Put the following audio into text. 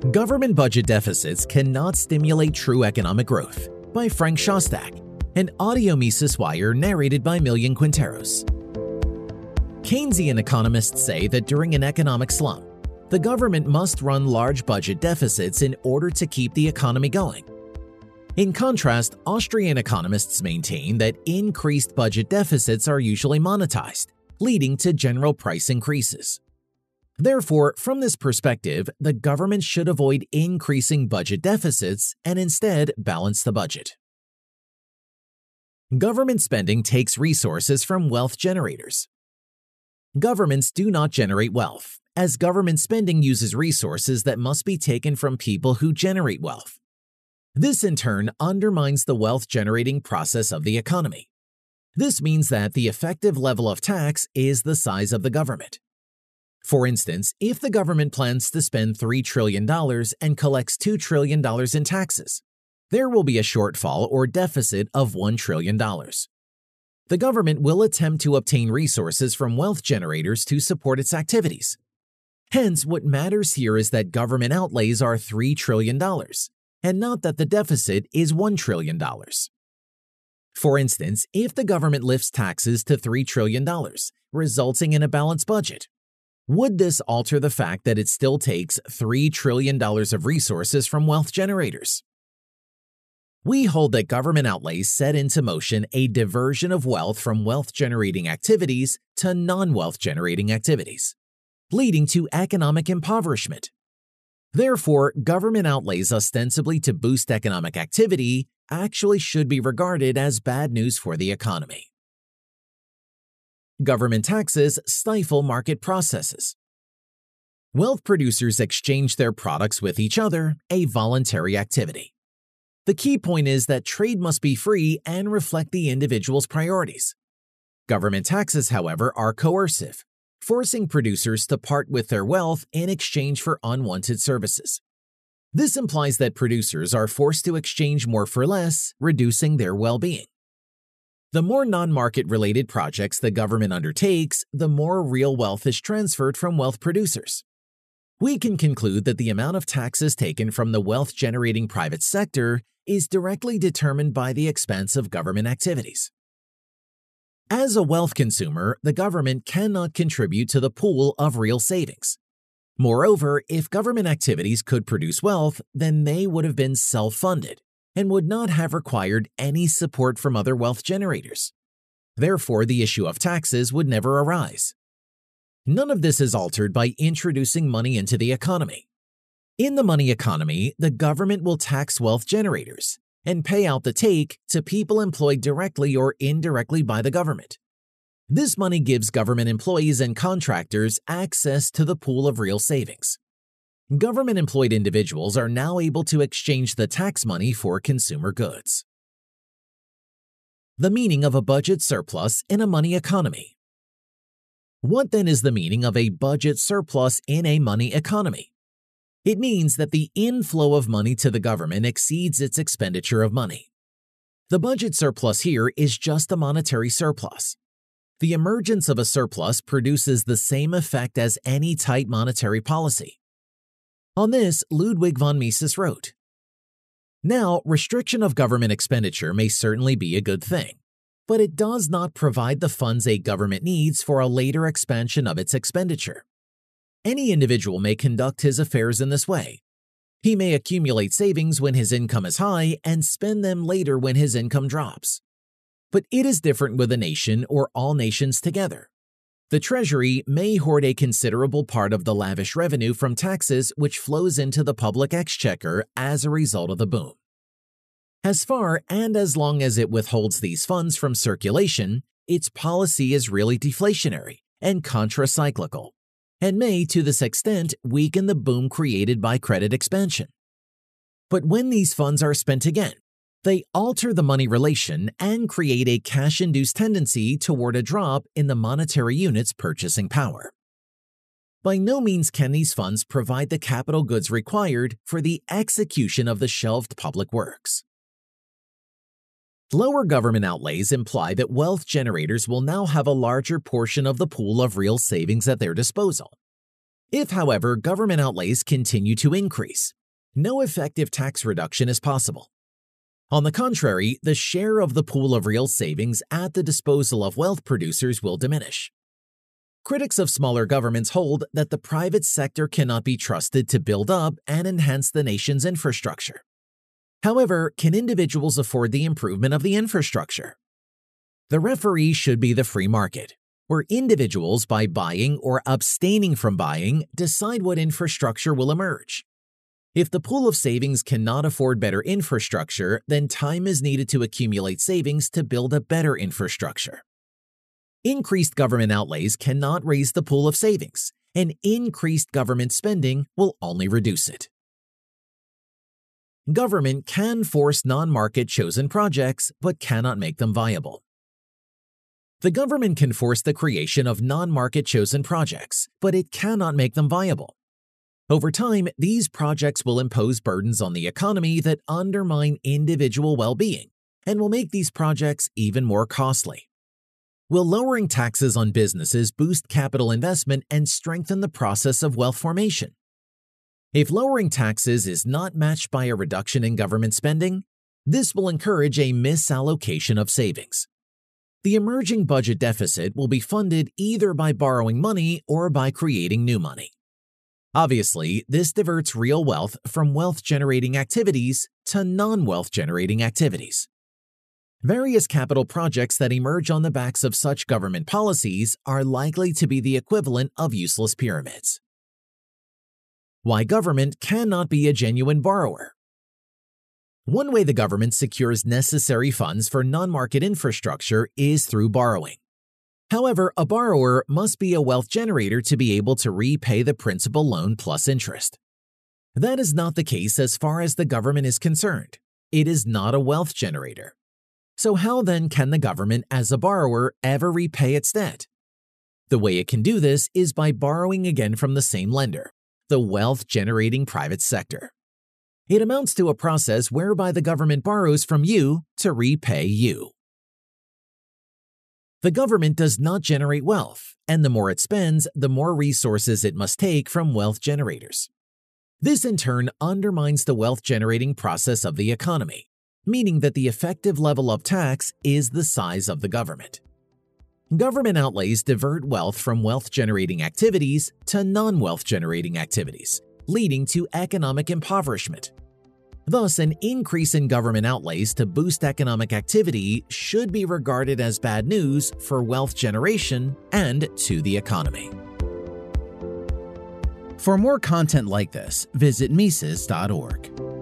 Government Budget Deficits Cannot Stimulate True Economic Growth by Frank Shostak, an audio Mises wire narrated by Millian Quinteros. Keynesian economists say that during an economic slump, the government must run large budget deficits in order to keep the economy going. In contrast, Austrian economists maintain that increased budget deficits are usually monetized, leading to general price increases. Therefore, from this perspective, the government should avoid increasing budget deficits and instead balance the budget. Government spending takes resources from wealth generators. Governments do not generate wealth, as government spending uses resources that must be taken from people who generate wealth. This in turn undermines the wealth generating process of the economy. This means that the effective level of tax is the size of the government. For instance, if the government plans to spend $3 trillion and collects $2 trillion in taxes, there will be a shortfall or deficit of $1 trillion. The government will attempt to obtain resources from wealth generators to support its activities. Hence, what matters here is that government outlays are $3 trillion, and not that the deficit is $1 trillion. For instance, if the government lifts taxes to $3 trillion, resulting in a balanced budget, would this alter the fact that it still takes $3 trillion of resources from wealth generators? We hold that government outlays set into motion a diversion of wealth from wealth generating activities to non wealth generating activities, leading to economic impoverishment. Therefore, government outlays ostensibly to boost economic activity actually should be regarded as bad news for the economy. Government taxes stifle market processes. Wealth producers exchange their products with each other, a voluntary activity. The key point is that trade must be free and reflect the individual's priorities. Government taxes, however, are coercive, forcing producers to part with their wealth in exchange for unwanted services. This implies that producers are forced to exchange more for less, reducing their well being. The more non market related projects the government undertakes, the more real wealth is transferred from wealth producers. We can conclude that the amount of taxes taken from the wealth generating private sector is directly determined by the expense of government activities. As a wealth consumer, the government cannot contribute to the pool of real savings. Moreover, if government activities could produce wealth, then they would have been self funded and would not have required any support from other wealth generators. Therefore, the issue of taxes would never arise. None of this is altered by introducing money into the economy. In the money economy, the government will tax wealth generators and pay out the take to people employed directly or indirectly by the government. This money gives government employees and contractors access to the pool of real savings government employed individuals are now able to exchange the tax money for consumer goods. The meaning of a budget surplus in a money economy. What then is the meaning of a budget surplus in a money economy? It means that the inflow of money to the government exceeds its expenditure of money. The budget surplus here is just a monetary surplus. The emergence of a surplus produces the same effect as any tight monetary policy. On this, Ludwig von Mises wrote Now, restriction of government expenditure may certainly be a good thing, but it does not provide the funds a government needs for a later expansion of its expenditure. Any individual may conduct his affairs in this way. He may accumulate savings when his income is high and spend them later when his income drops. But it is different with a nation or all nations together. The Treasury may hoard a considerable part of the lavish revenue from taxes which flows into the public exchequer as a result of the boom. As far and as long as it withholds these funds from circulation, its policy is really deflationary and contracyclical, and may, to this extent, weaken the boom created by credit expansion. But when these funds are spent again, they alter the money relation and create a cash induced tendency toward a drop in the monetary unit's purchasing power. By no means can these funds provide the capital goods required for the execution of the shelved public works. Lower government outlays imply that wealth generators will now have a larger portion of the pool of real savings at their disposal. If, however, government outlays continue to increase, no effective tax reduction is possible. On the contrary, the share of the pool of real savings at the disposal of wealth producers will diminish. Critics of smaller governments hold that the private sector cannot be trusted to build up and enhance the nation's infrastructure. However, can individuals afford the improvement of the infrastructure? The referee should be the free market, where individuals, by buying or abstaining from buying, decide what infrastructure will emerge. If the pool of savings cannot afford better infrastructure, then time is needed to accumulate savings to build a better infrastructure. Increased government outlays cannot raise the pool of savings, and increased government spending will only reduce it. Government can force non market chosen projects, but cannot make them viable. The government can force the creation of non market chosen projects, but it cannot make them viable. Over time, these projects will impose burdens on the economy that undermine individual well being and will make these projects even more costly. Will lowering taxes on businesses boost capital investment and strengthen the process of wealth formation? If lowering taxes is not matched by a reduction in government spending, this will encourage a misallocation of savings. The emerging budget deficit will be funded either by borrowing money or by creating new money. Obviously, this diverts real wealth from wealth generating activities to non wealth generating activities. Various capital projects that emerge on the backs of such government policies are likely to be the equivalent of useless pyramids. Why government cannot be a genuine borrower. One way the government secures necessary funds for non market infrastructure is through borrowing. However, a borrower must be a wealth generator to be able to repay the principal loan plus interest. That is not the case as far as the government is concerned. It is not a wealth generator. So, how then can the government, as a borrower, ever repay its debt? The way it can do this is by borrowing again from the same lender, the wealth generating private sector. It amounts to a process whereby the government borrows from you to repay you. The government does not generate wealth, and the more it spends, the more resources it must take from wealth generators. This in turn undermines the wealth generating process of the economy meaning that the effective level of tax is the size of the government. Government outlays divert wealth from wealth generating activities to non wealth generating activities, leading to economic impoverishment. Thus, an increase in government outlays to boost economic activity should be regarded as bad news for wealth generation and to the economy. For more content like this, visit Mises.org.